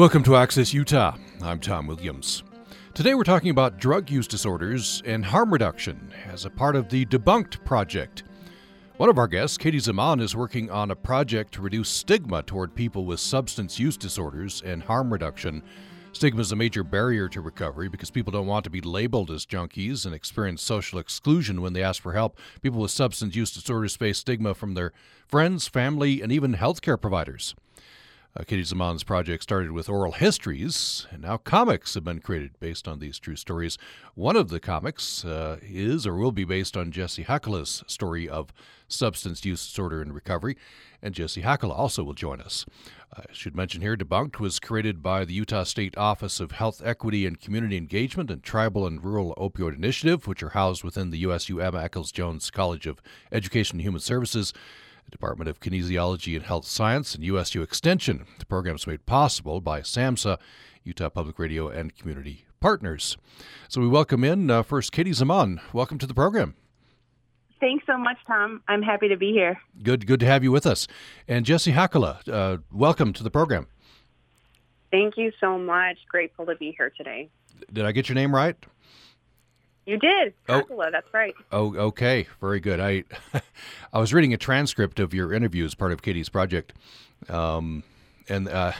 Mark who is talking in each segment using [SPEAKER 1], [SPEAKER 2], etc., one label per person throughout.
[SPEAKER 1] Welcome to Access Utah. I'm Tom Williams. Today we're talking about drug use disorders and harm reduction as a part of the Debunked Project. One of our guests, Katie Zaman, is working on a project to reduce stigma toward people with substance use disorders and harm reduction. Stigma is a major barrier to recovery because people don't want to be labeled as junkies and experience social exclusion when they ask for help. People with substance use disorders face stigma from their friends, family, and even healthcare providers. Uh, Katie Zaman's project started with oral histories, and now comics have been created based on these true stories. One of the comics uh, is or will be based on Jesse Hakala's story of substance use disorder and recovery, and Jesse Hakala also will join us. I should mention here, Debunked was created by the Utah State Office of Health Equity and Community Engagement and Tribal and Rural Opioid Initiative, which are housed within the USU Emma Eccles Jones College of Education and Human Services. Department of Kinesiology and Health Science, and USU Extension. The program is made possible by SAMHSA, Utah Public Radio, and community partners. So we welcome in uh, first Katie Zaman. Welcome to the program.
[SPEAKER 2] Thanks so much, Tom. I'm happy to be here.
[SPEAKER 1] Good, good to have you with us. And Jesse Hakala, uh, welcome to the program.
[SPEAKER 3] Thank you so much. Grateful to be here today.
[SPEAKER 1] Did I get your name right?
[SPEAKER 3] You did. Hakala, oh, that's right.
[SPEAKER 1] Oh, okay. Very good. I I was reading a transcript of your interview as part of Katie's project. Um, and uh,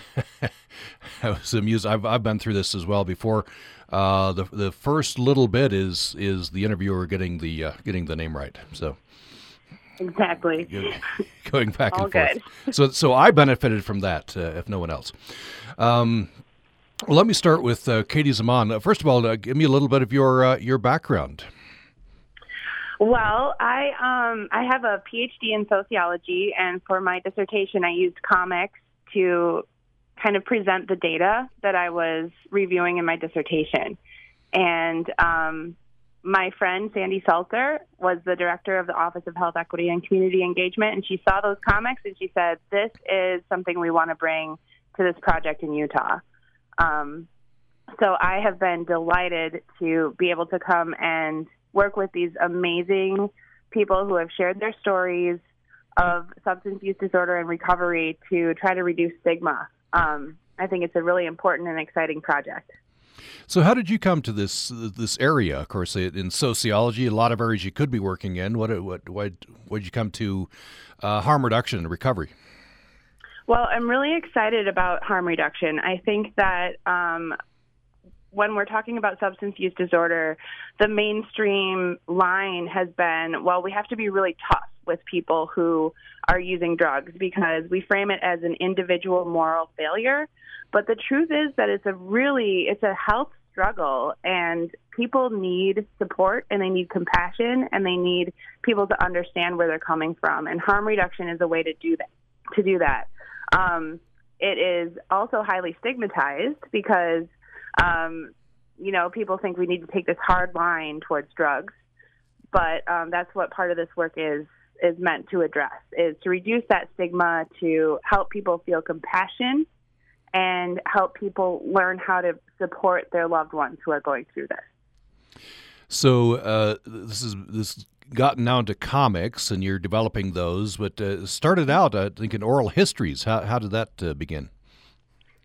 [SPEAKER 1] I was amused. I've, I've been through this as well before. Uh, the the first little bit is is the interviewer getting the uh, getting the name right. So
[SPEAKER 2] exactly
[SPEAKER 1] going back and
[SPEAKER 3] forth.
[SPEAKER 1] Good. So so I benefited from that, uh, if no one else. Um, well, let me start with uh, Katie Zaman. Uh, first of all, uh, give me a little bit of your uh, your background.
[SPEAKER 2] Well, I um, I have a PhD in sociology, and for my dissertation, I used comics to kind of present the data that I was reviewing in my dissertation. And um, my friend Sandy Sulzer was the director of the Office of Health Equity and Community Engagement, and she saw those comics and she said, "This is something we want to bring to this project in Utah." Um, so I have been delighted to be able to come and work with these amazing people who have shared their stories of substance use disorder and recovery to try to reduce stigma. Um, I think it's a really important and exciting project.
[SPEAKER 1] So, how did you come to this this area? Of course, in sociology, a lot of areas you could be working in. What what why did you come to uh, harm reduction and recovery?
[SPEAKER 2] Well, I'm really excited about harm reduction. I think that um, when we're talking about substance use disorder, the mainstream line has been, well, we have to be really tough with people who are using drugs because we frame it as an individual moral failure. But the truth is that it's a really, it's a health struggle and people need support and they need compassion and they need people to understand where they're coming from. And harm reduction is a way to do that, to do that. Um, it is also highly stigmatized because, um, you know, people think we need to take this hard line towards drugs, but um, that's what part of this work is is meant to address is to reduce that stigma to help people feel compassion and help people learn how to support their loved ones who are going through this.
[SPEAKER 1] So uh, this is this gotten now into comics and you're developing those, but uh, started out, I think, in oral histories. How, how did that uh, begin?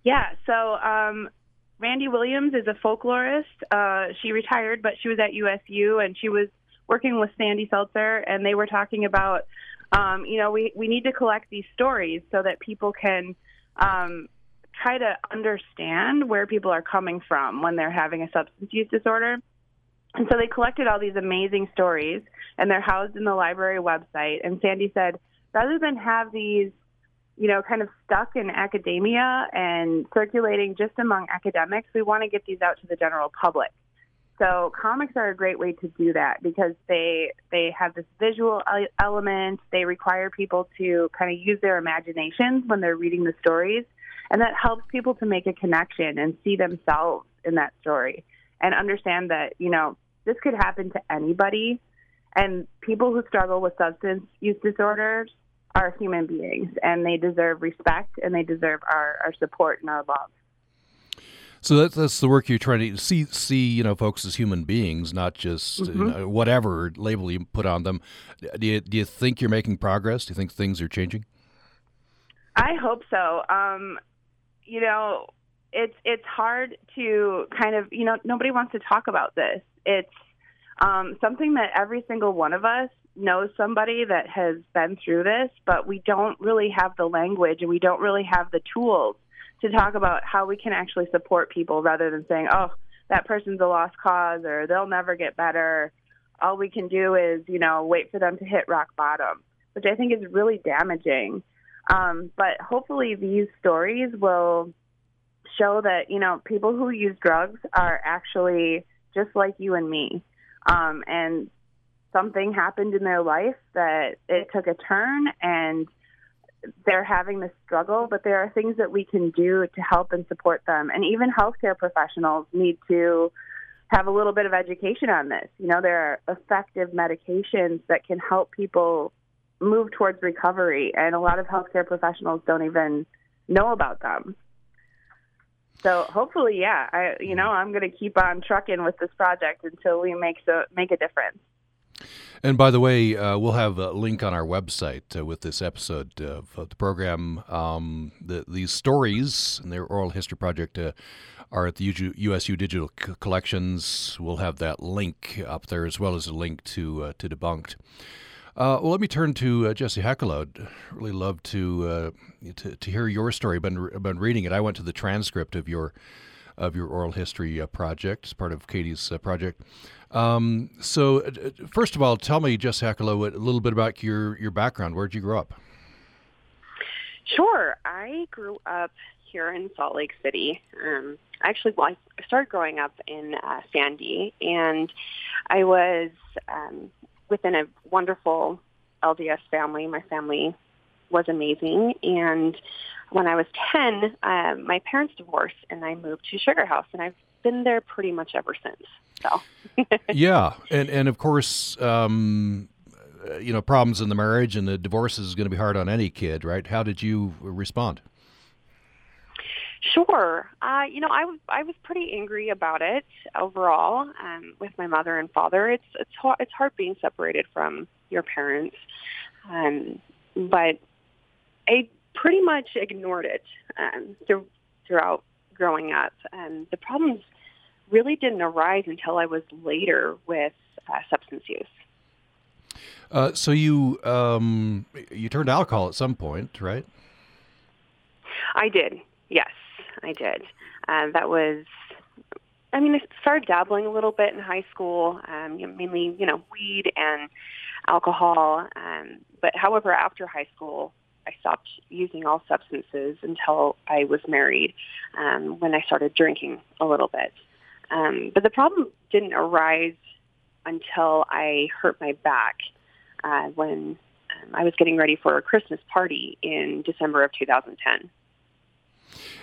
[SPEAKER 2] Yeah, so um, Randy Williams is a folklorist. Uh, she retired, but she was at USU and she was working with Sandy Sulzer, and they were talking about, um, you know, we, we need to collect these stories so that people can um, try to understand where people are coming from when they're having a substance use disorder. And so they collected all these amazing stories, and they're housed in the library website. And Sandy said, rather than have these, you know, kind of stuck in academia and circulating just among academics, we want to get these out to the general public. So comics are a great way to do that because they they have this visual element. They require people to kind of use their imaginations when they're reading the stories, and that helps people to make a connection and see themselves in that story and understand that you know this could happen to anybody. And people who struggle with substance use disorders are human beings and they deserve respect and they deserve our, our support and our love.
[SPEAKER 1] So that's, that's the work you're trying to see see you know folks as human beings, not just mm-hmm. you know, whatever label you put on them. Do you do you think you're making progress? Do you think things are changing?
[SPEAKER 2] I hope so. Um, you know, it's it's hard to kind of you know nobody wants to talk about this. It's um, something that every single one of us knows somebody that has been through this, but we don't really have the language and we don't really have the tools to talk about how we can actually support people rather than saying, oh, that person's a lost cause or they'll never get better. All we can do is, you know, wait for them to hit rock bottom, which I think is really damaging. Um, but hopefully these stories will show that, you know, people who use drugs are actually just like you and me. Um, and something happened in their life that it took a turn and they're having this struggle, but there are things that we can do to help and support them. And even healthcare professionals need to have a little bit of education on this. You know, there are effective medications that can help people move towards recovery, and a lot of healthcare professionals don't even know about them. So hopefully, yeah, I you know I'm going to keep on trucking with this project until we make so make a difference.
[SPEAKER 1] And by the way, uh, we'll have a link on our website uh, with this episode of, the program. Um, the, these stories and their oral history project uh, are at the USU Digital C- Collections. We'll have that link up there as well as a link to uh, to Debunked. Uh, well, let me turn to uh, Jesse. I'd really love to, to, to hear your story. I've been, been reading it. I went to the transcript of your of your oral history project as part of Katie's project. Um, so, uh, uh, first of all, tell me, Jesse Hakala, a little bit about your, your background. Where did you grow up?
[SPEAKER 3] Sure. I grew up here in Salt Lake City. Um, actually, well, I started growing up in uh, Sandy, and I was um, within a wonderful LDS family. My family was amazing, and when I was 10, uh, my parents divorced, and I moved to Sugar House, and I've been there pretty much ever since. So.
[SPEAKER 1] yeah, and and of course, um, you know, problems in the marriage and the divorce is going to be hard on any kid, right? How did you respond?
[SPEAKER 3] Sure. Uh, you know, I was I was pretty angry about it overall um, with my mother and father. It's it's hard, it's hard being separated from your parents, um, but I pretty much ignored it um, through, throughout growing up. And the problems really didn't arise until I was later with uh, substance use.
[SPEAKER 1] Uh, so you um, you turned alcohol at some point, right?
[SPEAKER 3] I did. Yes, I did. Uh, that was. I mean, I started dabbling a little bit in high school, um, mainly you know weed and alcohol. Um, but however, after high school, I stopped using all substances until I was married, um, when I started drinking a little bit. Um, but the problem didn't arise until I hurt my back uh, when um, I was getting ready for a Christmas party in December of 2010.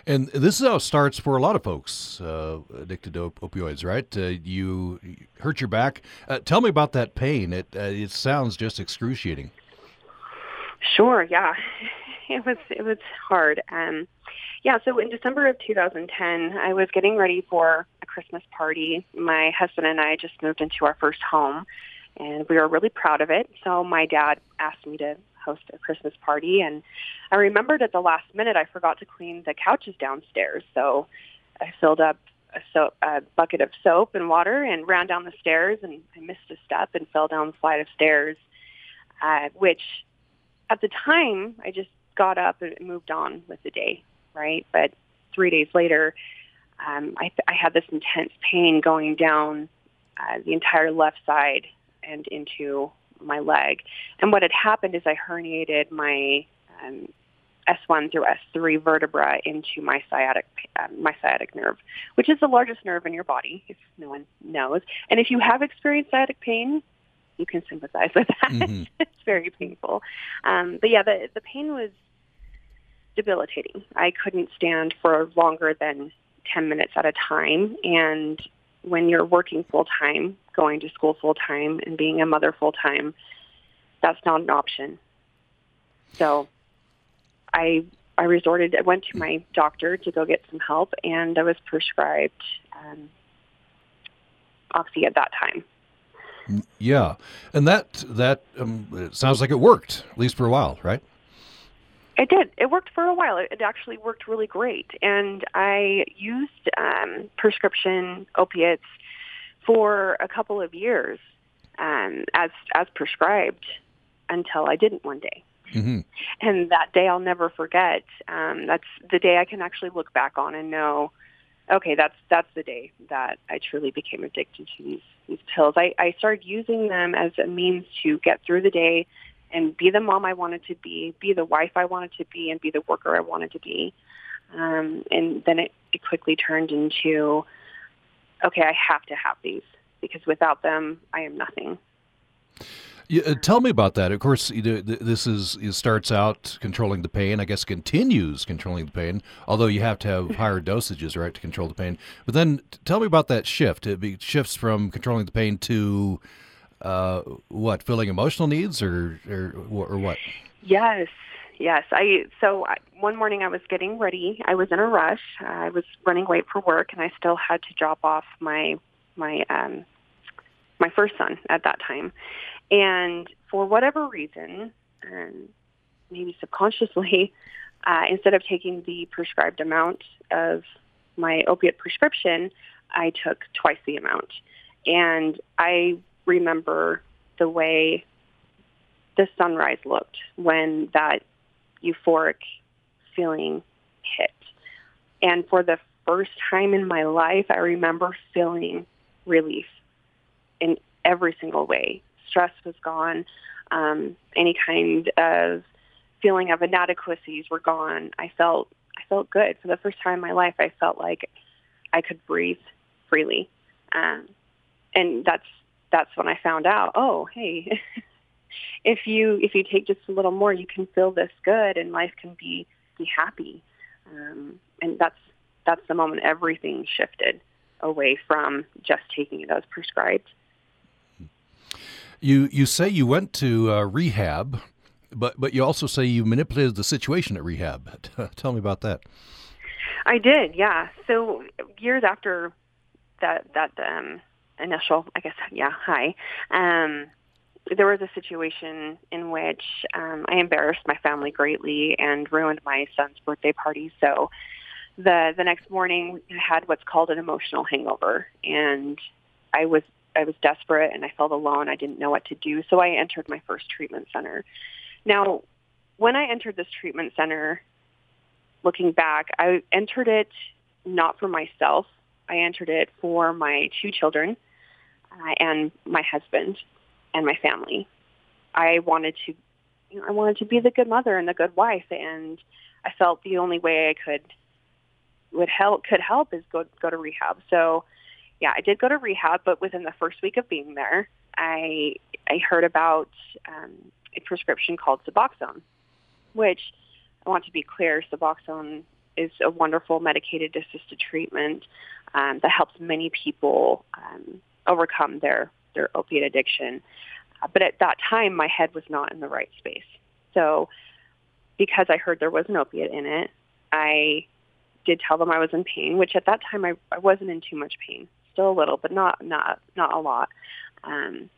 [SPEAKER 1] And this is how it starts for a lot of folks uh, addicted to op- opioids, right? Uh, you, hurt your back. Uh, tell me about that pain. It uh, it sounds just excruciating.
[SPEAKER 3] Sure. Yeah, it was it was hard. Um, yeah. So in December of 2010, I was getting ready for a Christmas party. My husband and I just moved into our first home, and we were really proud of it. So my dad asked me to host a Christmas party, and I remembered at the last minute I forgot to clean the couches downstairs. So I filled up a, soap, a bucket of soap and water and ran down the stairs, and I missed a step and fell down the flight of stairs, uh, which at the time, I just got up and moved on with the day, right? But three days later, um, I, I had this intense pain going down uh, the entire left side and into my leg. And what had happened is I herniated my um, S1 through S3 vertebra into my sciatic uh, my sciatic nerve, which is the largest nerve in your body, if no one knows. And if you have experienced sciatic pain, you can sympathize with that. Mm-hmm. it's very painful. Um, but yeah, the the pain was debilitating. I couldn't stand for longer than ten minutes at a time, and when you're working full time, going to school full time, and being a mother full time, that's not an option. So, I I resorted. I went to my doctor to go get some help, and I was prescribed um, oxy at that time.
[SPEAKER 1] Yeah, and that that um, it sounds like it worked at least for a while, right?
[SPEAKER 3] It did. It worked for a while. It actually worked really great. And I used um, prescription opiates for a couple of years um, as as prescribed until I didn't one day. Mm-hmm. And that day I'll never forget. Um, that's the day I can actually look back on and know, okay, that's that's the day that I truly became addicted to these these pills. I, I started using them as a means to get through the day and be the mom I wanted to be, be the wife I wanted to be, and be the worker I wanted to be. Um, and then it, it quickly turned into, okay, I have to have these because without them, I am nothing.
[SPEAKER 1] Yeah, uh, tell me about that. Of course, this is starts out controlling the pain. I guess continues controlling the pain, although you have to have higher dosages, right, to control the pain. But then, tell me about that shift. It shifts from controlling the pain to uh, what, filling emotional needs, or or, or what?
[SPEAKER 3] Yes, yes. I so I, one morning I was getting ready. I was in a rush. I was running late for work, and I still had to drop off my my um, my first son at that time. And for whatever reason, um, maybe subconsciously, uh, instead of taking the prescribed amount of my opiate prescription, I took twice the amount. And I remember the way the sunrise looked when that euphoric feeling hit. And for the first time in my life, I remember feeling relief in every single way. Stress was gone. Um, any kind of feeling of inadequacies were gone. I felt I felt good for the first time in my life. I felt like I could breathe freely, um, and that's that's when I found out. Oh, hey, if you if you take just a little more, you can feel this good, and life can be be happy. Um, and that's that's the moment everything shifted away from just taking it as prescribed.
[SPEAKER 1] You you say you went to uh, rehab, but but you also say you manipulated the situation at rehab. Tell me about that.
[SPEAKER 3] I did, yeah. So years after that that um, initial, I guess, yeah, hi. Um, there was a situation in which um, I embarrassed my family greatly and ruined my son's birthday party. So the the next morning I had what's called an emotional hangover and I was I was desperate and I felt alone. I didn't know what to do. So I entered my first treatment center. Now, when I entered this treatment center, looking back, I entered it not for myself. I entered it for my two children uh, and my husband and my family. I wanted to you know, I wanted to be the good mother and the good wife and I felt the only way I could would help could help is go go to rehab. So yeah, I did go to rehab, but within the first week of being there, I I heard about um, a prescription called Suboxone, which I want to be clear, Suboxone is a wonderful medicated assisted treatment um, that helps many people um, overcome their their opiate addiction. Uh, but at that time, my head was not in the right space. So because I heard there was an opiate in it, I did tell them I was in pain, which at that time I, I wasn't in too much pain, still a little, but not not not a lot. Um,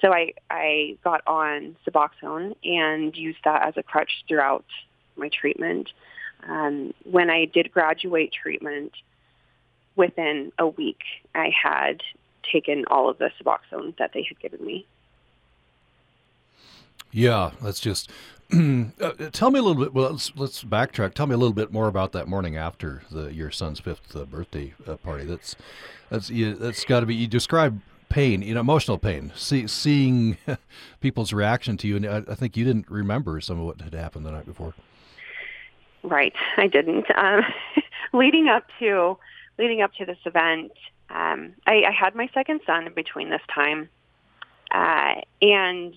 [SPEAKER 3] so I I got on Suboxone and used that as a crutch throughout my treatment. Um, when I did graduate treatment, within a week, I had taken all of the Suboxone that they had given me.
[SPEAKER 1] Yeah, that's just uh, tell me a little bit. Well, let's let's backtrack. Tell me a little bit more about that morning after the your son's fifth uh, birthday uh, party. That's that's you, that's got to be. You describe pain, you know, emotional pain. See, seeing people's reaction to you, and I, I, think you didn't remember some of what had happened the night before.
[SPEAKER 3] Right, I didn't. Um, leading up to leading up to this event, um, I, I had my second son in between this time, uh, and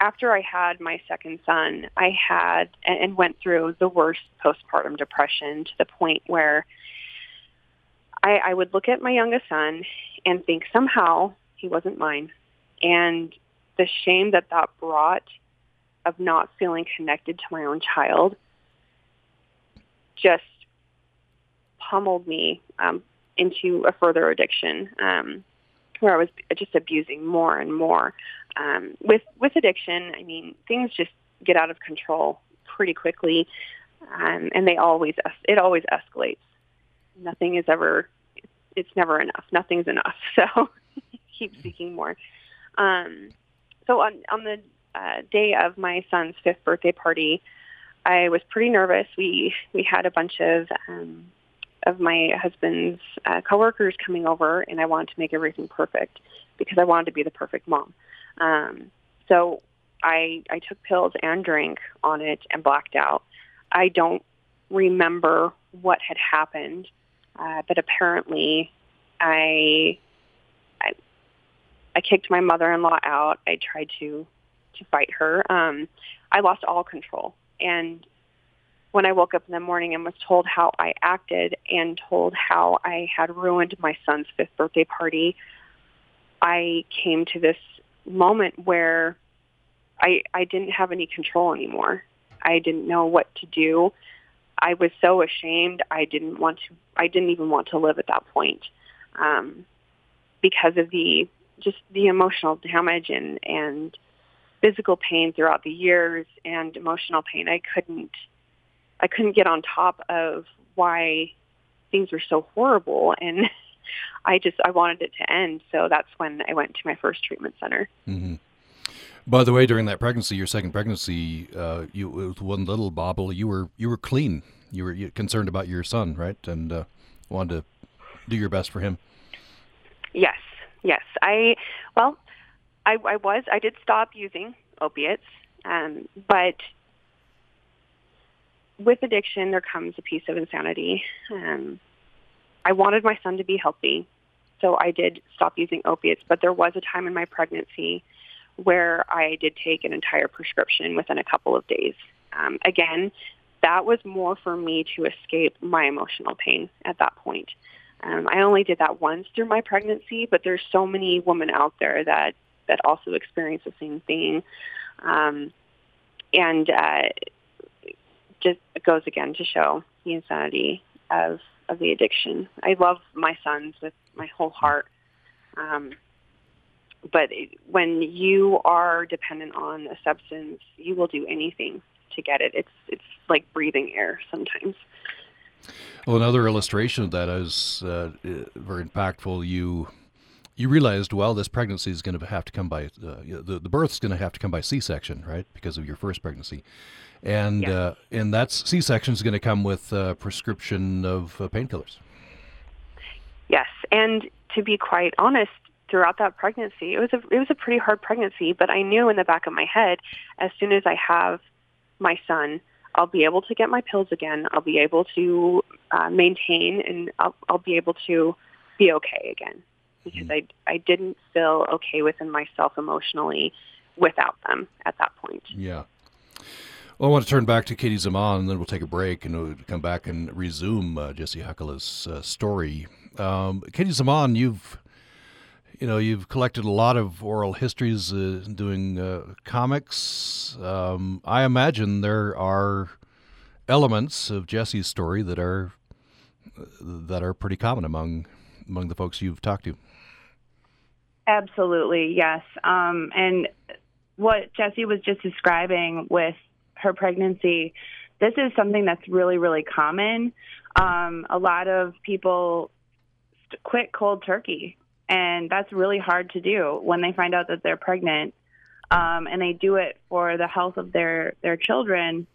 [SPEAKER 3] after I had my second son, I had and went through the worst postpartum depression to the point where I, I would look at my youngest son and think somehow he wasn't mine. And the shame that that brought of not feeling connected to my own child just pummeled me um, into a further addiction. Um, where I was just abusing more and more. Um, with with addiction, I mean, things just get out of control pretty quickly, um, and they always it always escalates. Nothing is ever it's never enough. Nothing's enough. So keep seeking more. Um, so on on the uh, day of my son's fifth birthday party, I was pretty nervous. We we had a bunch of um, of my husband's uh, coworkers coming over, and I wanted to make everything perfect because I wanted to be the perfect mom. Um, so I I took pills and drank on it and blacked out. I don't remember what had happened, uh, but apparently I, I I kicked my mother-in-law out. I tried to to fight her. Um, I lost all control, and when I woke up in the morning and was told how I acted and told how I had ruined my son's fifth birthday party, I came to this moment where I I didn't have any control anymore. I didn't know what to do. I was so ashamed. I didn't want to. I didn't even want to live at that point um, because of the just the emotional damage and and physical pain throughout the years and emotional pain. I couldn't I couldn't get on top of why things were so horrible and I just I wanted it to end. So that's when I went to my first treatment center.
[SPEAKER 1] Mm-hmm. By the way, during that pregnancy, your second pregnancy, uh, you with one little bobble, you were you were clean. You were concerned about your son, right? And uh, wanted to do your best for him.
[SPEAKER 3] Yes, yes. I well, I, I was. I did stop using opiates, um, but with addiction, there comes a piece of insanity. Um, I wanted my son to be healthy, so I did stop using opiates. But there was a time in my pregnancy where I did take an entire prescription within a couple of days. Um, again, that was more for me to escape my emotional pain at that point. Um, I only did that once through my pregnancy, but there's so many women out there that that also experience the same thing, um, and uh, just goes again to show the insanity of of the addiction. I love my sons with my whole heart. Um, but when you are dependent on a substance, you will do anything to get it. It's it's like breathing air sometimes.
[SPEAKER 1] Well, another illustration of that is uh, very impactful. You you realized, well, this pregnancy is going to have to come by uh, the the birth is going to have to come by C-section, right? Because of your first pregnancy, and uh, and that's C-section is going to come with a prescription of uh, painkillers.
[SPEAKER 3] Yes, and to be quite honest, throughout that pregnancy, it was a it was a pretty hard pregnancy. But I knew in the back of my head, as soon as I have my son, I'll be able to get my pills again. I'll be able to uh, maintain, and I'll, I'll be able to be okay again because mm-hmm. I I didn't feel okay within myself emotionally without them at that point.
[SPEAKER 1] Yeah. Well, I want to turn back to Katie Zaman, and then we'll take a break and we'll come back and resume uh, Jesse Hakala's uh, story. Um, Katie Zaman, you've you know you've collected a lot of oral histories uh, doing uh, comics. Um, I imagine there are elements of Jesse's story that are that are pretty common among among the folks you've talked to.
[SPEAKER 2] Absolutely, yes. Um, and what Jesse was just describing with her pregnancy, this is something that's really, really common. Um, a lot of people quit cold turkey, and that's really hard to do when they find out that they're pregnant. Um, and they do it for the health of their their children.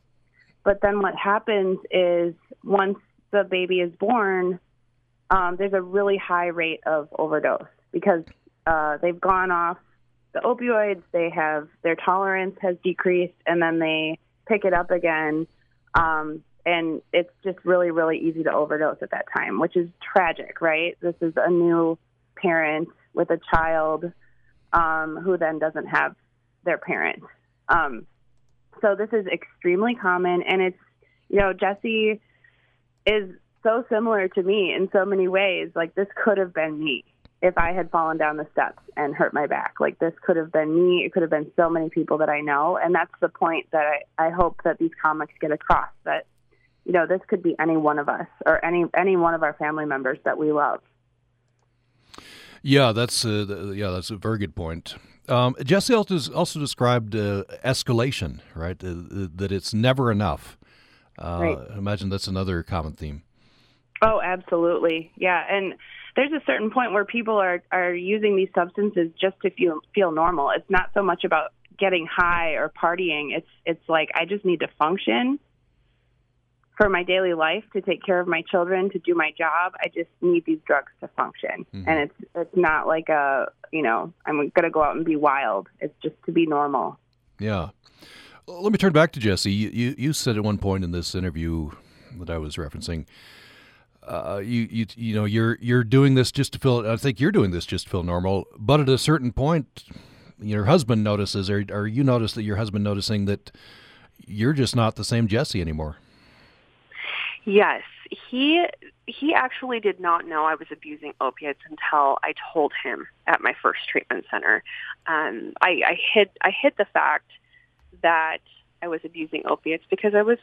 [SPEAKER 2] But then what happens is once the baby is born, um, there's a really high rate of overdose because uh, they've gone off the opioids. They have their tolerance has decreased, and then they pick it up again. Um, and it's just really, really easy to overdose at that time, which is tragic, right? This is a new parent with a child um, who then doesn't have their parent. Um, so this is extremely common, and it's you know Jesse is so similar to me in so many ways. Like this could have been me if I had fallen down the steps and hurt my back. Like this could have been me. It could have been so many people that I know, and that's the point that I I hope that these comics get across that you know this could be any one of us or any any one of our family members that we love.
[SPEAKER 1] Yeah, that's uh, yeah, that's a very good point. Um, Jesse also described uh, escalation, right? Uh, uh, that it's never enough. Uh, right. I imagine that's another common theme.
[SPEAKER 2] Oh, absolutely. Yeah, and there's a certain point where people are are using these substances just to feel feel normal. It's not so much about getting high or partying. It's it's like I just need to function for my daily life to take care of my children to do my job i just need these drugs to function mm-hmm. and it's it's not like a you know i'm going to go out and be wild it's just to be normal
[SPEAKER 1] yeah let me turn back to jesse you, you, you said at one point in this interview that i was referencing uh, you, you you know you're you're doing this just to feel I think you're doing this just to feel normal but at a certain point your husband notices or, or you notice that your husband noticing that you're just not the same Jesse anymore
[SPEAKER 3] Yes, he he actually did not know I was abusing opiates until I told him at my first treatment center. Um, I, I hid I hid the fact that I was abusing opiates because I was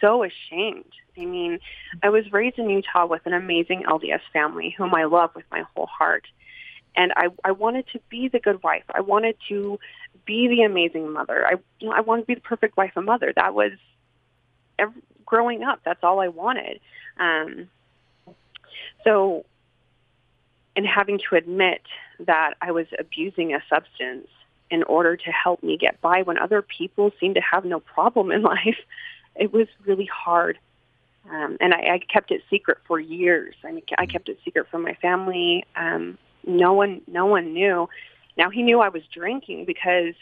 [SPEAKER 3] so ashamed. I mean, I was raised in Utah with an amazing LDS family whom I love with my whole heart. And I, I wanted to be the good wife. I wanted to be the amazing mother. I, you know, I wanted to be the perfect wife and mother. That was every, growing up. That's all I wanted. Um, so, and having to admit that I was abusing a substance in order to help me get by when other people seem to have no problem in life, it was really hard. Um, and I, I kept it secret for years. I mean, I kept it secret from my family. Um, no one, no one knew. Now he knew I was drinking because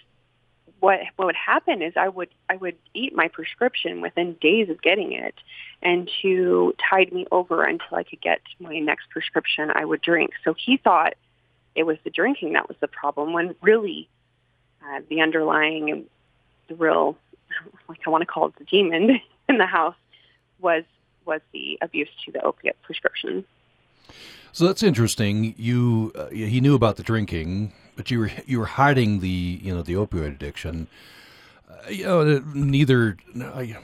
[SPEAKER 3] what what would happen is I would I would eat my prescription within days of getting it, and to tide me over until I could get my next prescription, I would drink. So he thought it was the drinking that was the problem, when really uh, the underlying the real, like I want to call it the demon in the house, was was the abuse to the opiate prescription.
[SPEAKER 1] So that's interesting. You uh, he knew about the drinking but you were you were hiding the you know the opioid addiction. Uh, you know, neither. I,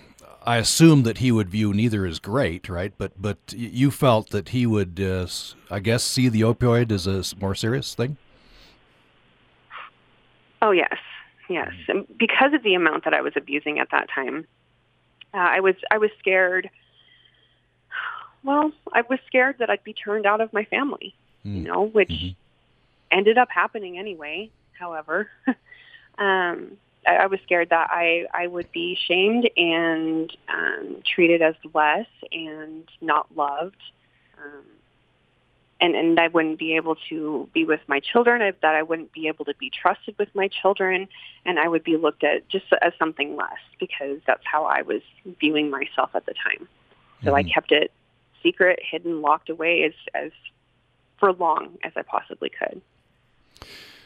[SPEAKER 1] I assume that he would view neither as great, right? But but you felt that he would, uh, I guess, see the opioid as a more serious thing.
[SPEAKER 3] Oh yes, yes. And because of the amount that I was abusing at that time, uh, I was I was scared. Well, I was scared that I'd be turned out of my family. Mm. You know, which mm-hmm ended up happening anyway. However, um, I, I was scared that I I would be shamed and um, treated as less and not loved. Um, and, and I wouldn't be able to be with my children, I, that I wouldn't be able to be trusted with my children, and I would be looked at just as something less because that's how I was viewing myself at the time. So mm-hmm. I kept it secret, hidden, locked away as, as for long as I possibly could.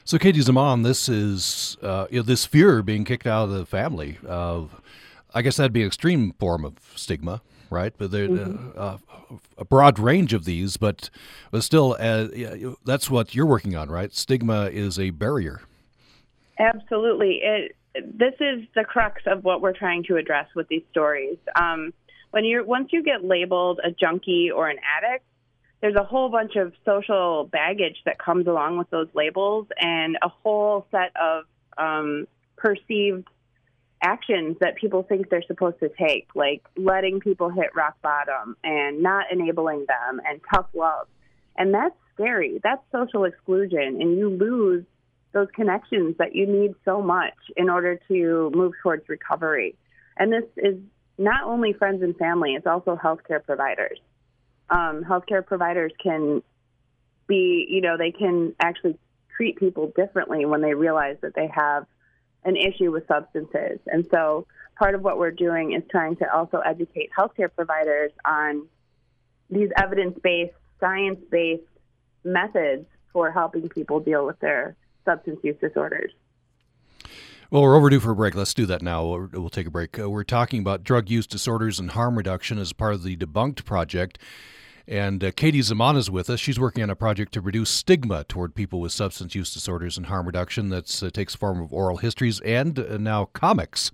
[SPEAKER 1] So, Katie Zaman, this is uh, you know, this fear of being kicked out of the family. Uh, I guess that'd be an extreme form of stigma, right? But there's mm-hmm. uh, a broad range of these, but but still, uh, that's what you're working on, right? Stigma is a barrier.
[SPEAKER 2] Absolutely, it. This is the crux of what we're trying to address with these stories. Um, when you're once you get labeled a junkie or an addict, there's a whole bunch of social baggage that comes along with those labels and a whole set of um, perceived actions that people think they're supposed to take, like letting people hit rock bottom and not enabling them and tough love. And that's scary. That's social exclusion. And you lose those connections that you need so much in order to move towards recovery. And this is not only friends and family, it's also healthcare providers um, healthcare providers can be, you know, they can actually treat people differently when they realize that they have an issue with substances. And so part of what we're doing is trying to also educate healthcare providers on these evidence based, science based methods for helping people deal with their substance use disorders.
[SPEAKER 1] Well, we're overdue for a break. Let's do that now. We'll, take a break. Uh, we're talking about drug use disorders and harm reduction as part of the Debunked Project. And uh, Katie Zaman is with us. She's working on a project to reduce stigma toward people with substance use disorders and harm reduction that uh, takes form of oral histories and uh, now comics.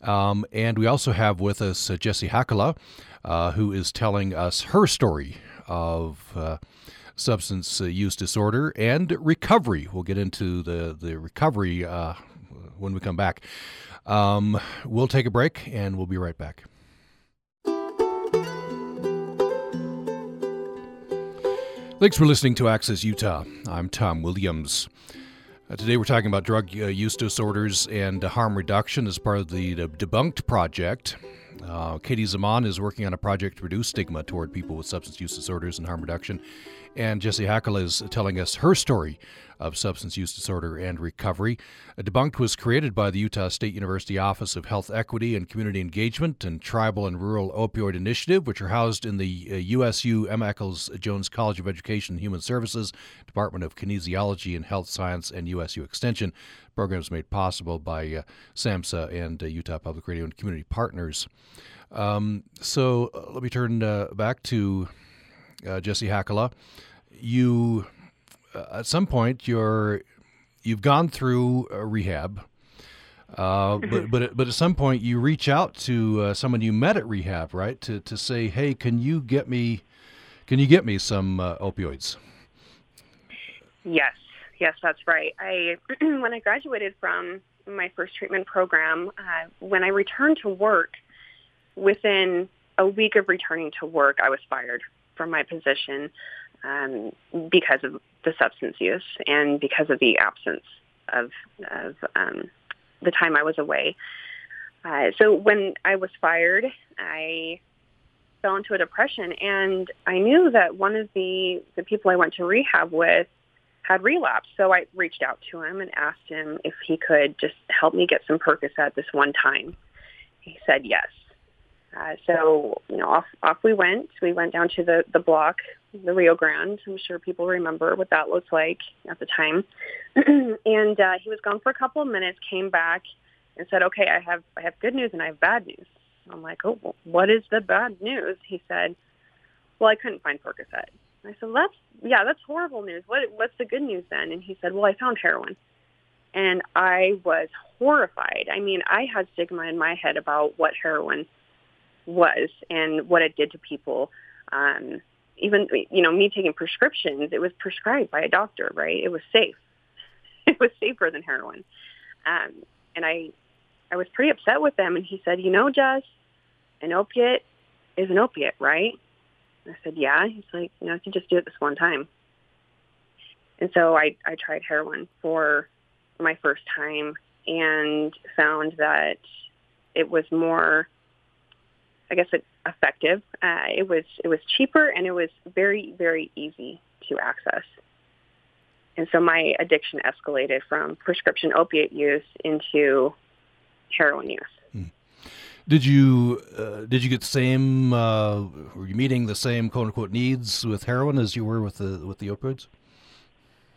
[SPEAKER 1] Um, and we also have with us uh, Jessie Hakala, uh, who is telling us her story of uh, substance use disorder and recovery. We'll get into the the recovery when we come back. Um, we'll take a break and we'll be right back. Thanks for listening to Access Utah. I'm Tom Williams. Uh, today we're talking about drug uh, use disorders and harm reduction as part of the, the Debunked Project. Uh, Katie Zaman is working on a project to reduce stigma toward people with substance use disorders and harm reduction. And Jessie Hakala is telling us her story of substance use disorder and recovery. Debunked was created by the Utah State University Office of Health Equity and Community Engagement and Tribal and Rural Opioid Initiative, which are housed in the USU uh, Emma Eccles Jones College of Education and Human Services, Department of Kinesiology and Health Science, and USU Extension. Programs made possible by uh, SAMHSA and uh, Utah Public Radio and community partners. Um, so uh, let me turn uh, back to uh, Jessie Hakala you uh, at some point you're you've gone through rehab. Uh, but but but at some point you reach out to uh, someone you met at rehab, right? To to say, hey, can you get me, can you get me some uh, opioids?
[SPEAKER 3] Yes, yes, that's right. I when I graduated from my first treatment program, uh, when I returned to work, within a week of returning to work, I was fired from my position um, because of the substance use and because of the absence of, of um, the time I was away. Uh, so when I was fired, I fell into a depression, and I knew that one of the the people I went to rehab with had relapsed. So I reached out to him and asked him if he could just help me get some Percocet this one time. He said yes. Uh, so you know, off off we went. We went down to the the block, the Rio Grande. I'm sure people remember what that looked like at the time. and uh, he was gone for a couple of minutes. Came back and said, "Okay, I have I have good news and I have bad news." I'm like, "Oh, well, what is the bad news?" He said, "Well, I couldn't find Percocet." I said, "That's yeah, that's horrible news. What what's the good news then?" And he said, "Well, I found heroin." And I was horrified. I mean, I had stigma in my head about what heroin was and what it did to people. Um, even you know me taking prescriptions, it was prescribed by a doctor, right? It was safe. It was safer than heroin, um, and I I was pretty upset with them. And he said, you know, Jess, an opiate is an opiate, right? I said, yeah. He's like, you know, I can just do it this one time. And so I I tried heroin for my first time and found that it was more I guess, it effective. Uh, it was it was cheaper and it was very very easy to access. And so my addiction escalated from prescription opiate use into heroin use. Hmm.
[SPEAKER 1] Did you uh, did you get the same? Uh, were you meeting the same quote unquote needs with heroin as you were with the with the opioids?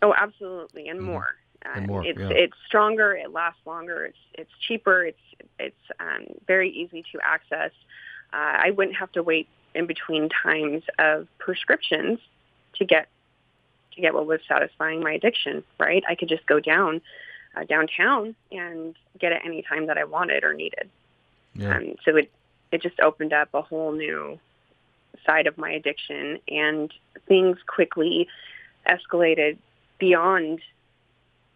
[SPEAKER 3] Oh, absolutely, and mm more.
[SPEAKER 1] and more.
[SPEAKER 3] It's
[SPEAKER 1] yeah.
[SPEAKER 3] it's stronger. It lasts longer. It's it's cheaper. It's it's um, very easy to access uh, I wouldn't have to wait in between times of prescriptions to get to get what was satisfying my addiction. Right? I could just go down uh, downtown and get it any time that I wanted or needed. Yeah. Um, so it it just opened up a whole new side of my addiction, and things quickly escalated beyond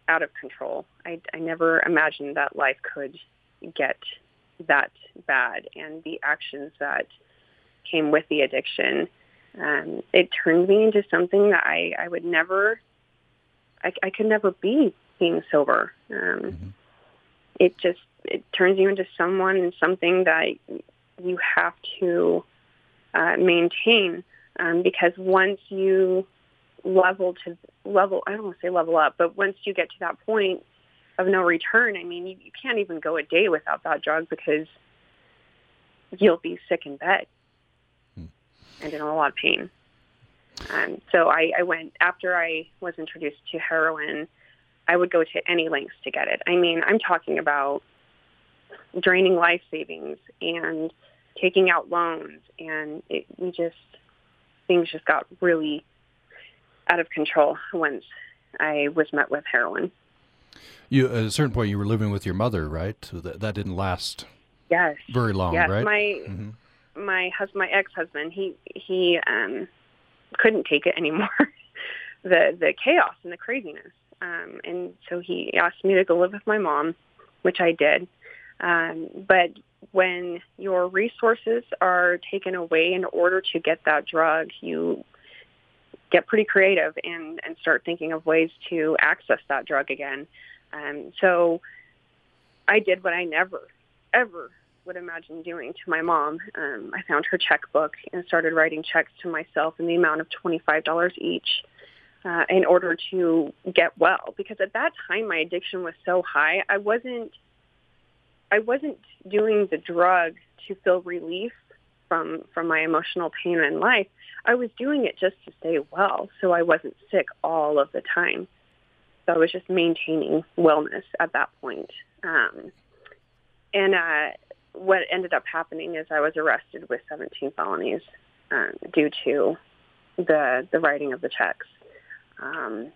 [SPEAKER 3] out of control. I, I never imagined that life could get that bad and the actions that came with the addiction, um, it turned me into something that I, I would never, I, I could never be being sober. Um, mm-hmm. It just, it turns you into someone and something that you have to uh, maintain um, because once you level to level, I don't want to say level up, but once you get to that point, of no return. I mean, you, you can't even go a day without that drug because you'll be sick in bed hmm. and in a lot of pain. Um, so I, I went after I was introduced to heroin. I would go to any lengths to get it. I mean, I'm talking about draining life savings and taking out loans, and it, we just things just got really out of control once I was met with heroin.
[SPEAKER 1] You at a certain point you were living with your mother, right? So that that didn't last.
[SPEAKER 3] Yes.
[SPEAKER 1] Very long,
[SPEAKER 3] yes.
[SPEAKER 1] right?
[SPEAKER 3] My mm-hmm. my husband, my ex husband, he he um couldn't take it anymore. the the chaos and the craziness. Um, and so he asked me to go live with my mom, which I did. Um, but when your resources are taken away in order to get that drug, you get pretty creative and, and start thinking of ways to access that drug again. Um, so I did what I never, ever would imagine doing to my mom. Um, I found her checkbook and started writing checks to myself in the amount of $25 each uh, in order to get well. Because at that time, my addiction was so high, I wasn't, I wasn't doing the drug to feel relief from from my emotional pain in life. I was doing it just to stay well, so I wasn't sick all of the time. So I was just maintaining wellness at that point. Um, and uh, what ended up happening is I was arrested with 17 felonies um, due to the the writing of the checks. Um,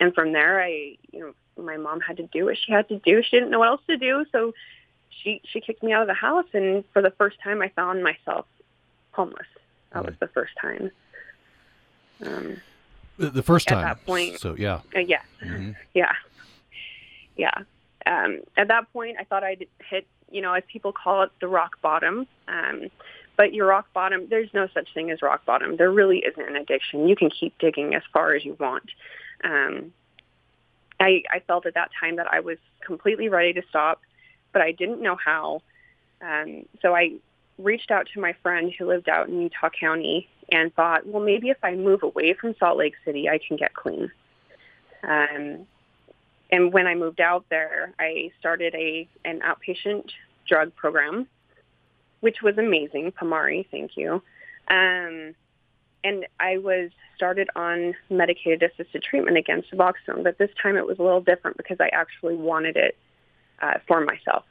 [SPEAKER 3] and from there, I, you know, my mom had to do what she had to do. She didn't know what else to do, so she she kicked me out of the house. And for the first time, I found myself homeless. That was the first time.
[SPEAKER 1] Um, the, the, first time.
[SPEAKER 3] At that point.
[SPEAKER 1] So yeah.
[SPEAKER 3] Uh, yeah. Mm-hmm. Yeah. Yeah. Um, at that point, I thought I'd hit, you know, as people call it, the rock bottom. Um, but your rock bottom, there's no such thing as rock bottom. There really isn't an addiction. You can keep digging as far as you want. Um, I, I felt at that time that I was completely ready to stop, but I didn't know how. Um, so I reached out to my friend who lived out in Utah County and thought, well, maybe if I move away from Salt Lake City, I can get clean. Um, and when I moved out there, I started a an outpatient drug program, which was amazing. Pamari, thank you. Um, and I was started on medicated assisted treatment against Suboxone, but this time it was a little different because I actually wanted it uh, for myself.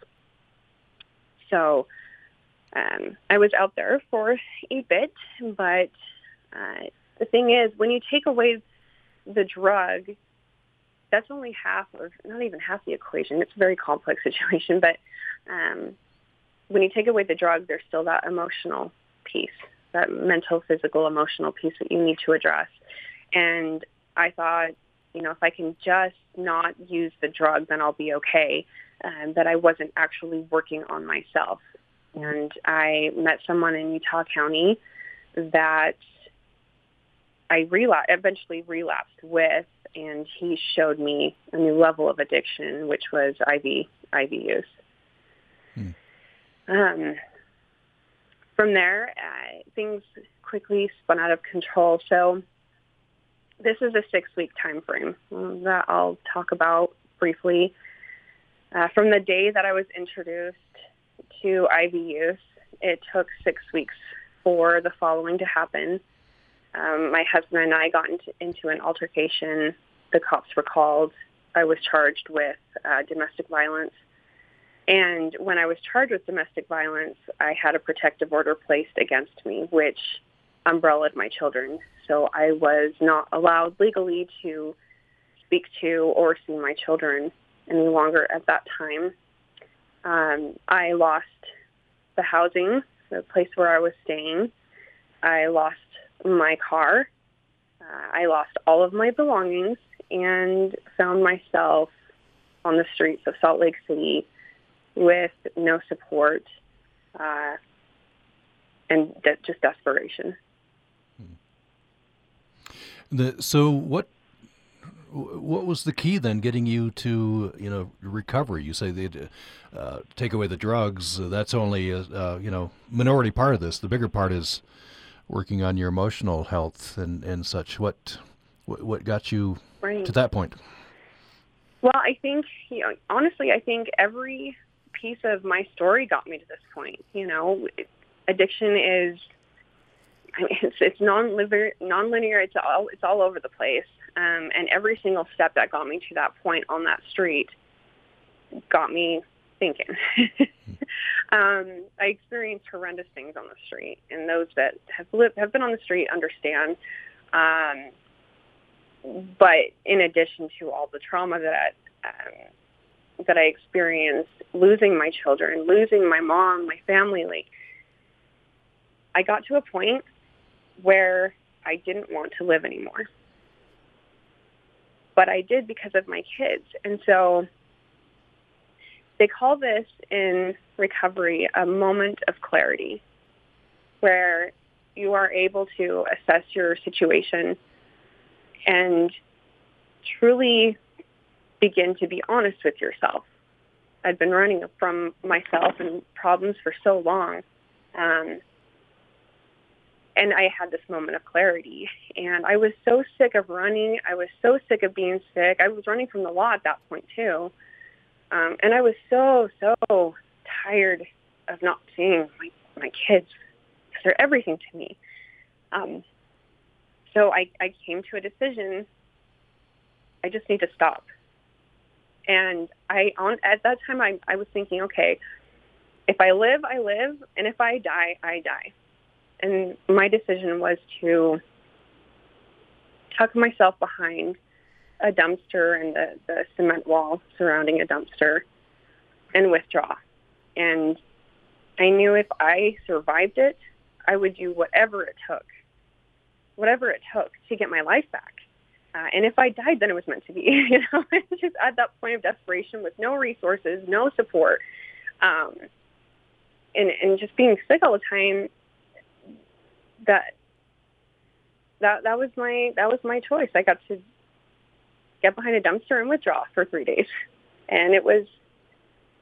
[SPEAKER 3] So um, I was out there for a bit, but uh, the thing is, when you take away the drug, that's only half, of, not even half the equation. It's a very complex situation, but um, when you take away the drug, there's still that emotional piece, that mental, physical, emotional piece that you need to address. And I thought, you know, if I can just not use the drug, then I'll be okay. Um, that I wasn't actually working on myself. And I met someone in Utah County that I relapsed, eventually relapsed with, and he showed me a new level of addiction, which was IV IV use. Hmm. Um, from there, uh, things quickly spun out of control. So this is a six-week time frame that I'll talk about briefly. Uh, from the day that I was introduced to IV use, it took six weeks for the following to happen. Um, my husband and I got into, into, an altercation. The cops were called. I was charged with uh, domestic violence. And when I was charged with domestic violence, I had a protective order placed against me, which umbrellaed my children. So I was not allowed legally to speak to or see my children any longer at that time. Um, I lost the housing, the place where I was staying. I lost my car. Uh, I lost all of my belongings and found myself on the streets of Salt Lake City with no support uh, and de- just desperation.
[SPEAKER 1] The, so what what was the key then getting you to you know recovery? You say they uh, take away the drugs. That's only a uh, you know minority part of this. The bigger part is working on your emotional health and and such. What what, what got you right. to that point?
[SPEAKER 3] Well i think you know honestly i think every piece of my story got me to this point you know? Addiction is It's it's non-linear, non-linear. It's all it's all over the place. Um, and every single step that got me to that point on that street got me thinking. um, I experienced horrendous things on the street, and those that have lived have been on the street understand. Um, but in addition to all the trauma that um, that I experienced, losing my children, losing my mom, my family, like I got to a point where I didn't want to live anymore. but I did because of my kids. And so they call this in recovery a moment of clarity where you are able to assess your situation and truly begin to be honest with yourself. I'd been running from myself and problems for so long. Um, and I had this moment of clarity. And I was so sick of running. I was so sick of being sick. I was running from the law at that point, too. Um, and I was so, so tired of not seeing my, my kids they're everything to me. Um, so I, I came to a decision. I just need to stop. And I on at that time I, I was thinking, okay, if I live, I live, and if I die, I die. And my decision was to tuck myself behind a dumpster and the, the cement wall surrounding a dumpster and withdraw. And I knew if I survived it, I would do whatever it took, whatever it took to get my life back. Uh, and if I died, then it was meant to be. You know, just at that point of desperation with no resources, no support, um, and and just being sick all the time. That that that was my that was my choice. I got to get behind a dumpster and withdraw for three days, and it was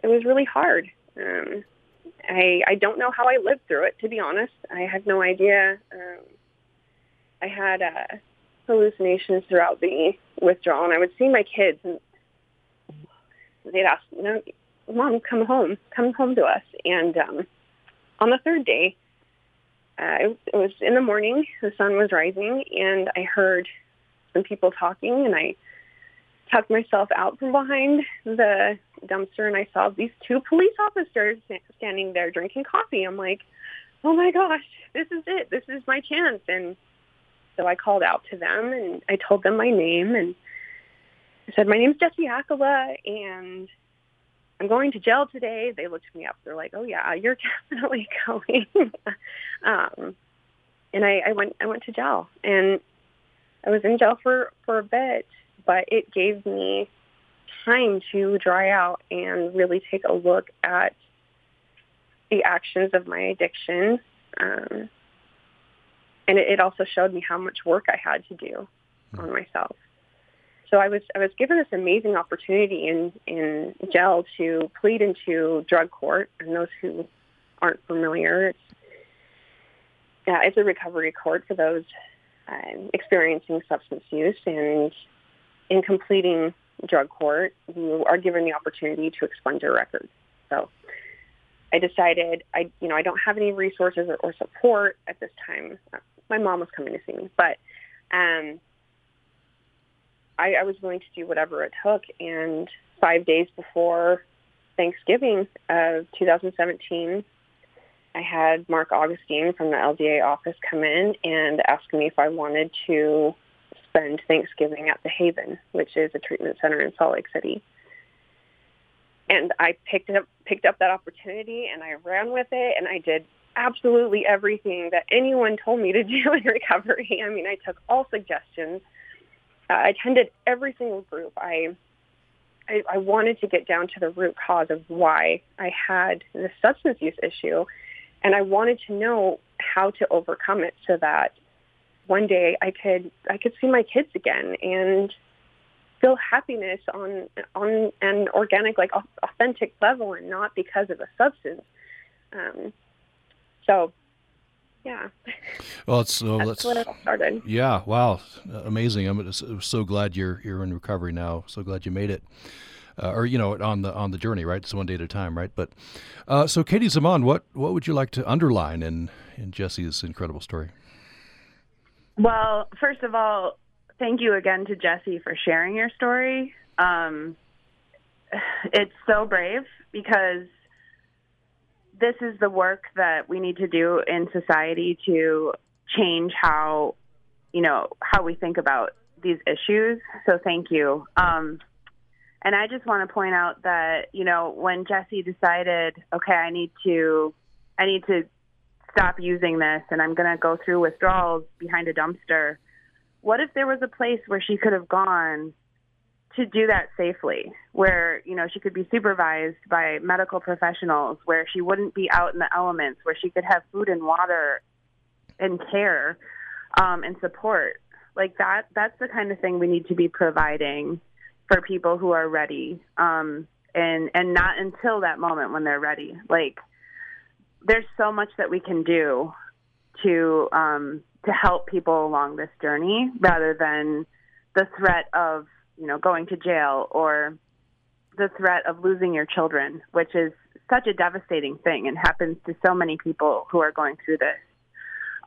[SPEAKER 3] it was really hard. Um, I I don't know how I lived through it. To be honest, I had no idea. Um, I had uh, hallucinations throughout the withdrawal, and I would see my kids, and they'd ask, you know, "Mom, come home, come home to us." And um, on the third day, uh, it, it was in the morning. The sun was rising, and I heard some people talking, and I tucked myself out from behind the dumpster and I saw these two police officers standing there drinking coffee. I'm like, oh my gosh, this is it. This is my chance. And so I called out to them and I told them my name and I said, my name's Jessie Hakala and I'm going to jail today. They looked me up. They're like, oh yeah, you're definitely going. um, and I, I went, I went to jail and I was in jail for, for a bit but it gave me time to dry out and really take a look at the actions of my addiction. Um, and it, it, also showed me how much work I had to do hmm. on myself. So I was I was given this amazing opportunity in in jail to plead into drug court. And those who aren't familiar, it's yeah, it's a recovery court for those um, experiencing substance use, and in completing drug court, you are given the opportunity to expunge your record. So I decided I, you know, I don't have any resources or, or support at this time. My mom was coming to see me, but um, I, I was willing to do whatever it took. And five days before Thanksgiving of 2017, I had Mark Augustine from the LDA office come in and ask me if I wanted to spend Thanksgiving at the Haven, which is a treatment center in Salt Lake City. And I picked up picked up that opportunity and I ran with it and I did absolutely everything that anyone told me to do in recovery. I mean, I took all suggestions. I attended every single group. I, I I wanted to get down to the root cause of why I had the substance use issue, and I wanted to know how to overcome it so that one day I could I could see my kids again and feel happiness on on an organic, like authentic level, and not because of a substance. Um, so, yeah.
[SPEAKER 1] Well, it's so
[SPEAKER 3] that's when it started.
[SPEAKER 1] Yeah, wow, amazing! I'm so glad you're you're in recovery now. So glad you made it. Uh, or you know on the on the journey right it's one day at a time right but uh, so katie zaman what what would you like to underline in in jessie's incredible story
[SPEAKER 2] well, first of all, thank you again to jesse for sharing your story. Um, it's so brave because this is the work that we need to do in society to change how, you know, how we think about these issues. So thank you. Um, and I just want to point out that, you know, when Jesse decided, okay, I need to, I need to stop using this and I'm going to go through withdrawals behind a dumpster. What if there was a place where she could have gone to do that safely, where you know she could be supervised by medical professionals, where she wouldn't be out in the elements, where she could have food and water and care um, and support. Like that, that's the kind of thing we need to be providing for people who are ready, um, and and not until that moment when they're ready. Like there's so much that we can do to um, to help people along this journey, rather than the threat of you know going to jail or the threat of losing your children, which is such a devastating thing and happens to so many people who are going through this.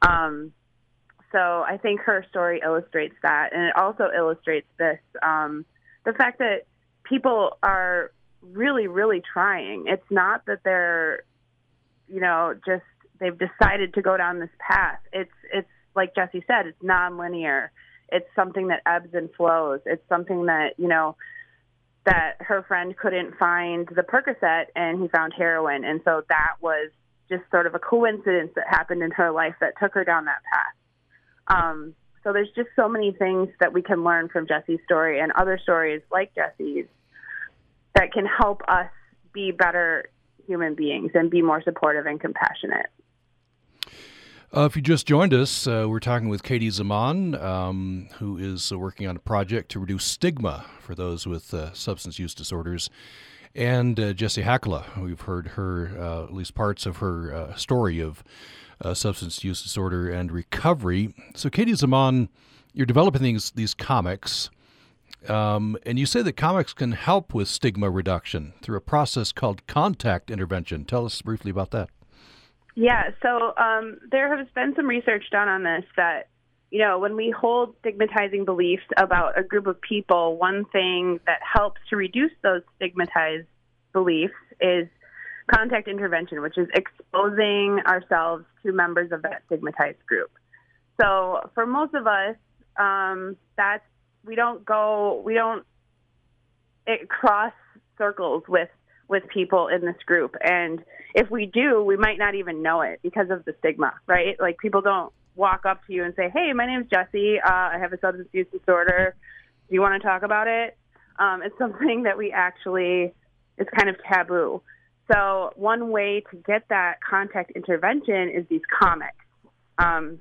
[SPEAKER 2] Um, so I think her story illustrates that, and it also illustrates this um, the fact that people are really, really trying. It's not that they're, you know, just they've decided to go down this path. It's it's like Jesse said, it's nonlinear. It's something that ebbs and flows. It's something that you know that her friend couldn't find the Percocet and he found heroin, and so that was just sort of a coincidence that happened in her life that took her down that path. Um, so there's just so many things that we can learn from Jesse's story and other stories like Jesse's that can help us be better human beings and be more supportive and compassionate.
[SPEAKER 1] Uh, if you just joined us, uh, we're talking with Katie Zaman, um, who is uh, working on a project to reduce stigma for those with uh, substance use disorders, and uh, Jesse Hakala. We've heard her, uh, at least parts of her story of substance use disorder and recovery. So, Katie Zaman, you're developing these these comics, um, and you say that comics can help with stigma reduction through a process called contact intervention. Tell us briefly about that.
[SPEAKER 2] Yeah, so um, there has been some research done on this that you know, when we hold stigmatizing beliefs about a group of people, one thing that helps to reduce those stigmatized beliefs is contact intervention, which is exposing ourselves to members of that stigmatized group. So for most of us, um, that's we don't go, we don't it cross circles with with people in this group, and if we do, we might not even know it because of the stigma, right? Like people don't walk up to you and say, "Hey, my name is Jesse. Uh, I have a substance use disorder. Do you want to talk about it?" Um, it's something that we actually it's kind of taboo. So one way to get that contact intervention is these comics. Um,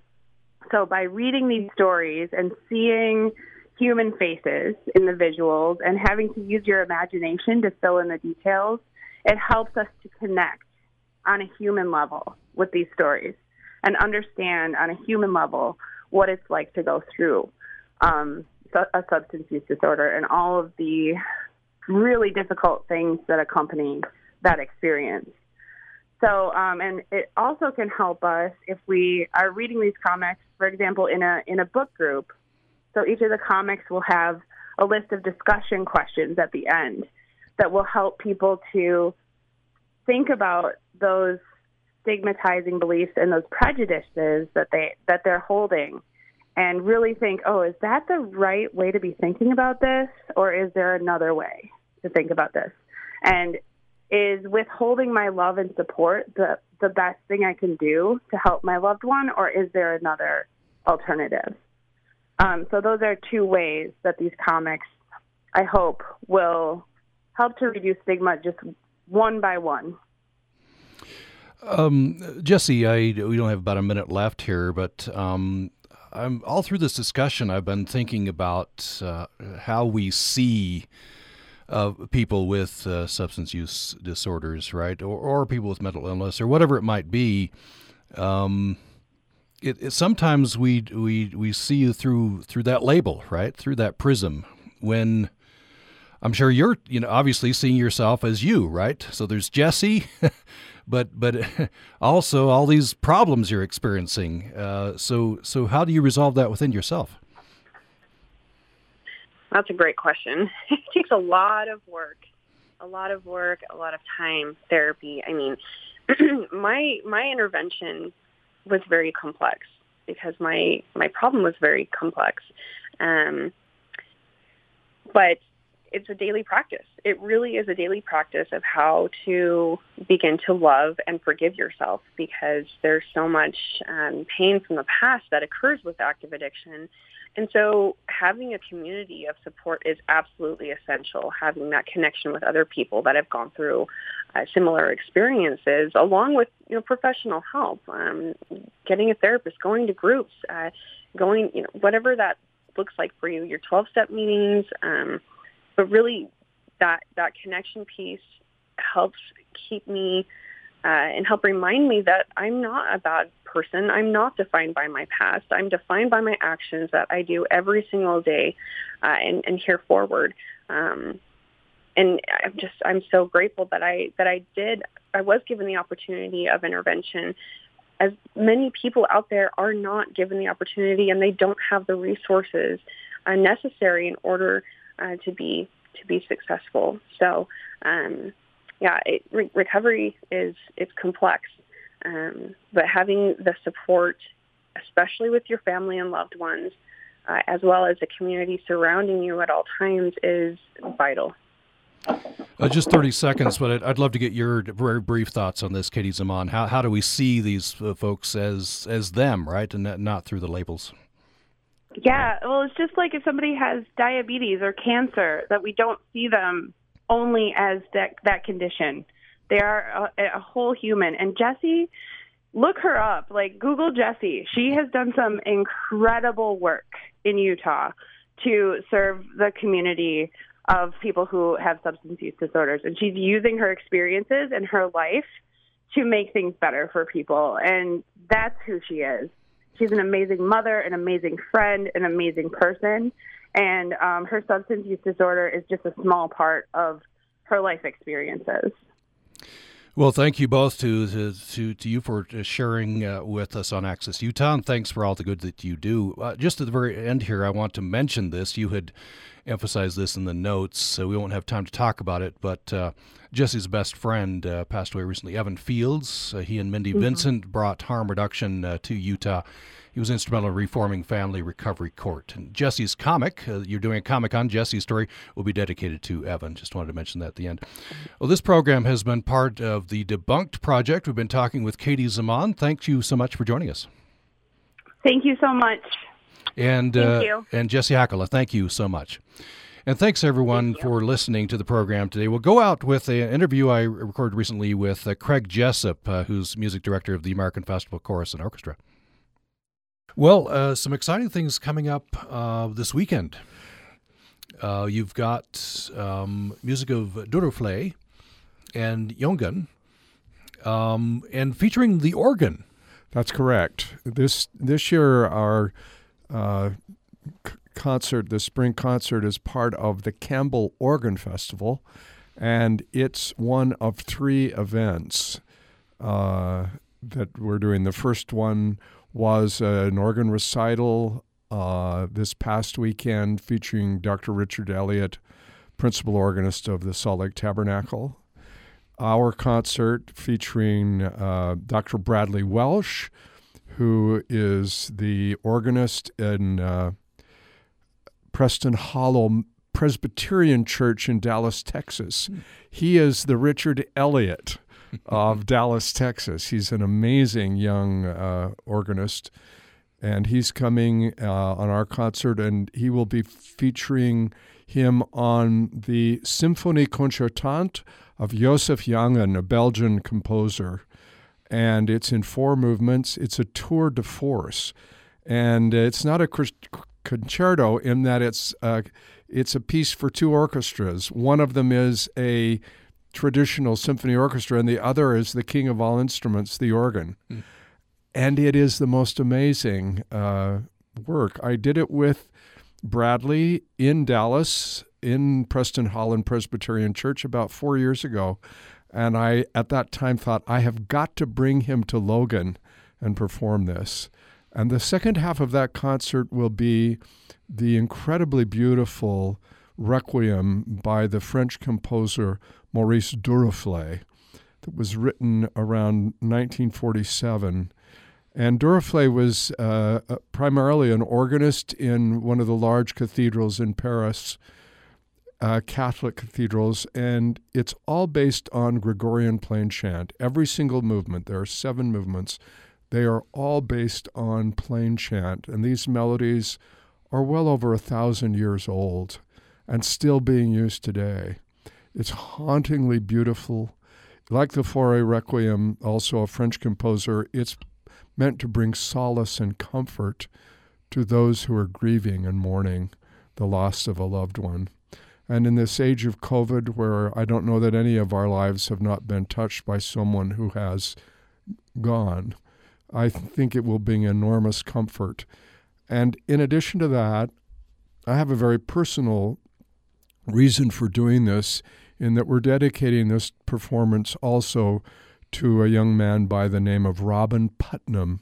[SPEAKER 2] so by reading these stories and seeing human faces in the visuals and having to use your imagination to fill in the details, it helps us to connect on a human level with these stories and understand on a human level what it's like to go through um, a substance use disorder and all of the really difficult things that accompany that experience. So, um, and it also can help us if we are reading these comics, for example, in a in a book group. So each of the comics will have a list of discussion questions at the end that will help people to think about those stigmatizing beliefs and those prejudices that they that they're holding and really think, oh, is that the right way to be thinking about this or is there another way to think about this? And is withholding my love and support the the best thing I can do to help my loved one, or is there another alternative? Um, so those are two ways that these comics, I hope, will help to reduce stigma just one by one.
[SPEAKER 1] Um, Jesse, I we don't have about a minute left here, but um, I'm all through this discussion. I've been thinking about uh, how we see of people with uh, substance use disorders, right, or, or people with mental illness, or whatever it might be. Um, it, it, sometimes we we we see you through through that label, right, through that prism. When I'm sure you're, you know, obviously seeing yourself as you, right? So there's Jesse, but but also all these problems you're experiencing. Uh, so so how do you resolve that within yourself?
[SPEAKER 3] That's a great question. it takes a lot of work, a lot of work, a lot of time, therapy. I mean, my my intervention was very complex because my my problem was very complex. Um, but it's a daily practice. It really is a daily practice of how to begin to love and forgive yourself because there's so much um, pain from the past that occurs with active addiction and so having a community of support is absolutely essential. Having that connection with other people that have gone through uh, similar experiences, along with you know professional help, um, getting a therapist, going to groups, uh, going you know whatever that looks like for you, your 12-step meetings, um, but really that that connection piece helps keep me uh, and help remind me that I'm not a bad person. I'm not defined by my past. I'm defined by my actions that I do every single day uh, and, and here forward. Um, and I'm just I'm so grateful that I that I did I was given the opportunity of intervention. As many people out there are not given the opportunity and they don't have the resources uh, necessary in order uh, to be to be successful. So um, yeah, it, re- recovery is it's complex, um, but having the support, especially with your family and loved ones, uh, as well as the community surrounding you at all times, is vital.
[SPEAKER 1] Uh, just 30 seconds, but I'd, I'd, love to get your very brief thoughts on this, Katie Zaman. How, how do we see these uh, folks as as them, right, and not through the labels?
[SPEAKER 2] Yeah, well, it's just like if somebody has diabetes or cancer, that we don't see them only as that that condition. They are a, a whole human. And Jesse, look her up. Like Google Jesse. She has done some incredible work in Utah to serve the community of people who have substance use disorders, and she's using her experiences and her life to make things better for people. And that's who she is. She's an amazing mother, an amazing friend, an amazing person and um, her substance use disorder is just a small part of her life experiences.
[SPEAKER 1] Well, thank you both to to, to you for sharing uh, with us on Access Utah, and thanks for all the good that you do. Uh, just at the very end here, I want to mention this. You had emphasized this in the notes, so we won't have time to talk about it. But uh, Jessie's best friend uh, passed away recently, Evan Fields. Uh, he and Mindy mm-hmm. Vincent brought harm reduction uh, to Utah he was instrumental in reforming Family Recovery Court. And Jesse's comic, uh, you're doing a comic on Jesse's story, will be dedicated to Evan. Just wanted to mention that at the end. Well, this program has been part of the Debunked Project. We've been talking with Katie Zaman. Thank you so much for joining us.
[SPEAKER 2] Thank you so much.
[SPEAKER 1] And, uh, and Jessie Hakala, thank you so much. And thanks everyone
[SPEAKER 2] Thank
[SPEAKER 1] for listening to the program today. We'll go out with an interview I recorded recently with uh, Craig Jessup, uh, who's music director of the American Festival Chorus and Orchestra. Well, uh, some exciting things coming up uh, this weekend. Uh, you've got um, music of Duruflé and Jongen, um, and featuring the organ.
[SPEAKER 4] That's correct. This this year, our uh, c- concert, the spring concert, is part of the Campbell Organ Festival, and it's one of three events uh, that we're doing. The first one was an organ recital uh, this past weekend featuring Dr. Richard Elliott, principal organist of the Salt Lake Tabernacle. Our concert featuring uh, Dr. Bradley Welch, who is the organist in uh, Preston Hollow Presbyterian Church in Dallas, Texas. Mm. He is the Richard Elliott of Dallas, Texas. He's an amazing young uh, organist, and he's coming uh, on our concert, and he will be featuring him on the Symphonie Concertante of Joseph Jongen, a Belgian composer. And it's in four movements. It's a tour de force. And it's not a concerto in that it's, uh, it's a piece for two orchestras. One of them is a traditional symphony orchestra, and the other is the king of all instruments, the organ. Mm. And it is the most amazing uh, work. I did it with Bradley in Dallas in Preston Hollow Presbyterian Church about four years ago. And I, at that time, thought, I have got to bring him to Logan and perform this. And the second half of that concert will be the incredibly beautiful Requiem by the French composer Maurice Duruflé that was written around 1947. And Duruflé was uh, uh, primarily an organist in one of the large cathedrals in Paris, uh, Catholic cathedrals, and it's all based on Gregorian plain chant. Every single movement, there are seven movements, they are all based on plain chant. And these melodies are well over a thousand years old and still being used today. It's hauntingly beautiful. Like the Fauré Requiem, also a French composer, it's meant to bring solace and comfort to those who are grieving and mourning the loss of a loved one. And in this age of COVID, where I don't know that any of our lives have not been touched by someone who has gone, I think it will bring enormous comfort. And in addition to that, I have a very personal reason for doing this in that we're dedicating this performance also to a young man by the name of Robin Putnam,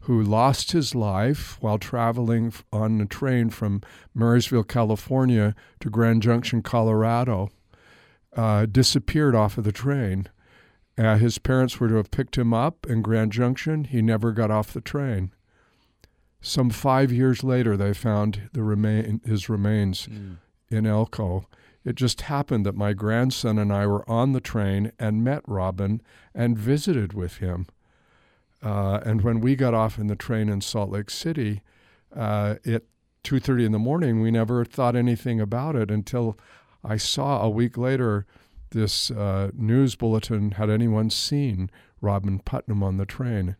[SPEAKER 4] who lost his life while traveling on a train from Marysville, California to Grand Junction, Colorado. Uh, disappeared off of the train. Uh, his parents were to have picked him up in Grand Junction. He never got off the train. Some five years later, they found the remain his remains mm. in Elko. It just happened that my grandson and I were on the train and met Robin and visited with him. Uh, and when we got off in the train in Salt Lake City uh, at 2:30 in the morning, we never thought anything about it until I saw a week later this uh, news bulletin. Had anyone seen Robin Putnam on the train?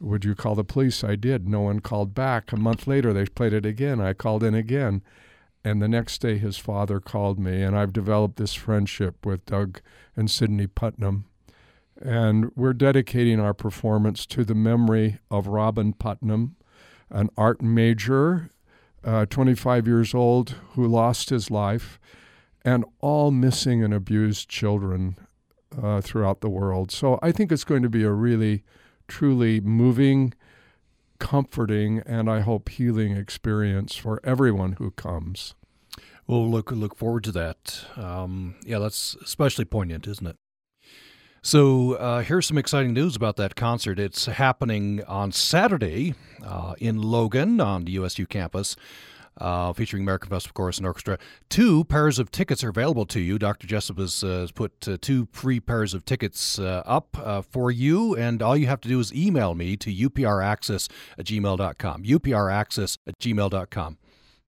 [SPEAKER 4] Would you call the police? I did. No one called back. A month later, they played it again. I called in again. And the next day, his father called me, and I've developed this friendship with Doug and Sidney Putnam. And we're dedicating our performance to the memory of Robin Putnam, an art major, uh, 25 years old, who lost his life, and all missing and abused children uh, throughout the world. So I think it's going to be a really, truly moving, comforting, and I hope healing experience for everyone who comes.
[SPEAKER 1] We'll look look forward to that. Um, yeah, that's especially poignant, isn't it? So uh, here's some exciting news about that concert. It's happening on Saturday uh, in Logan on the USU campus. Uh, featuring American Festival Chorus and Orchestra. Two pairs of tickets are available to you. Dr. Jessup has, uh, put uh, two free pairs of tickets uh, up uh, for you, and all you have to do is email me to upraccess at gmail.com. upraccess at gmail.com.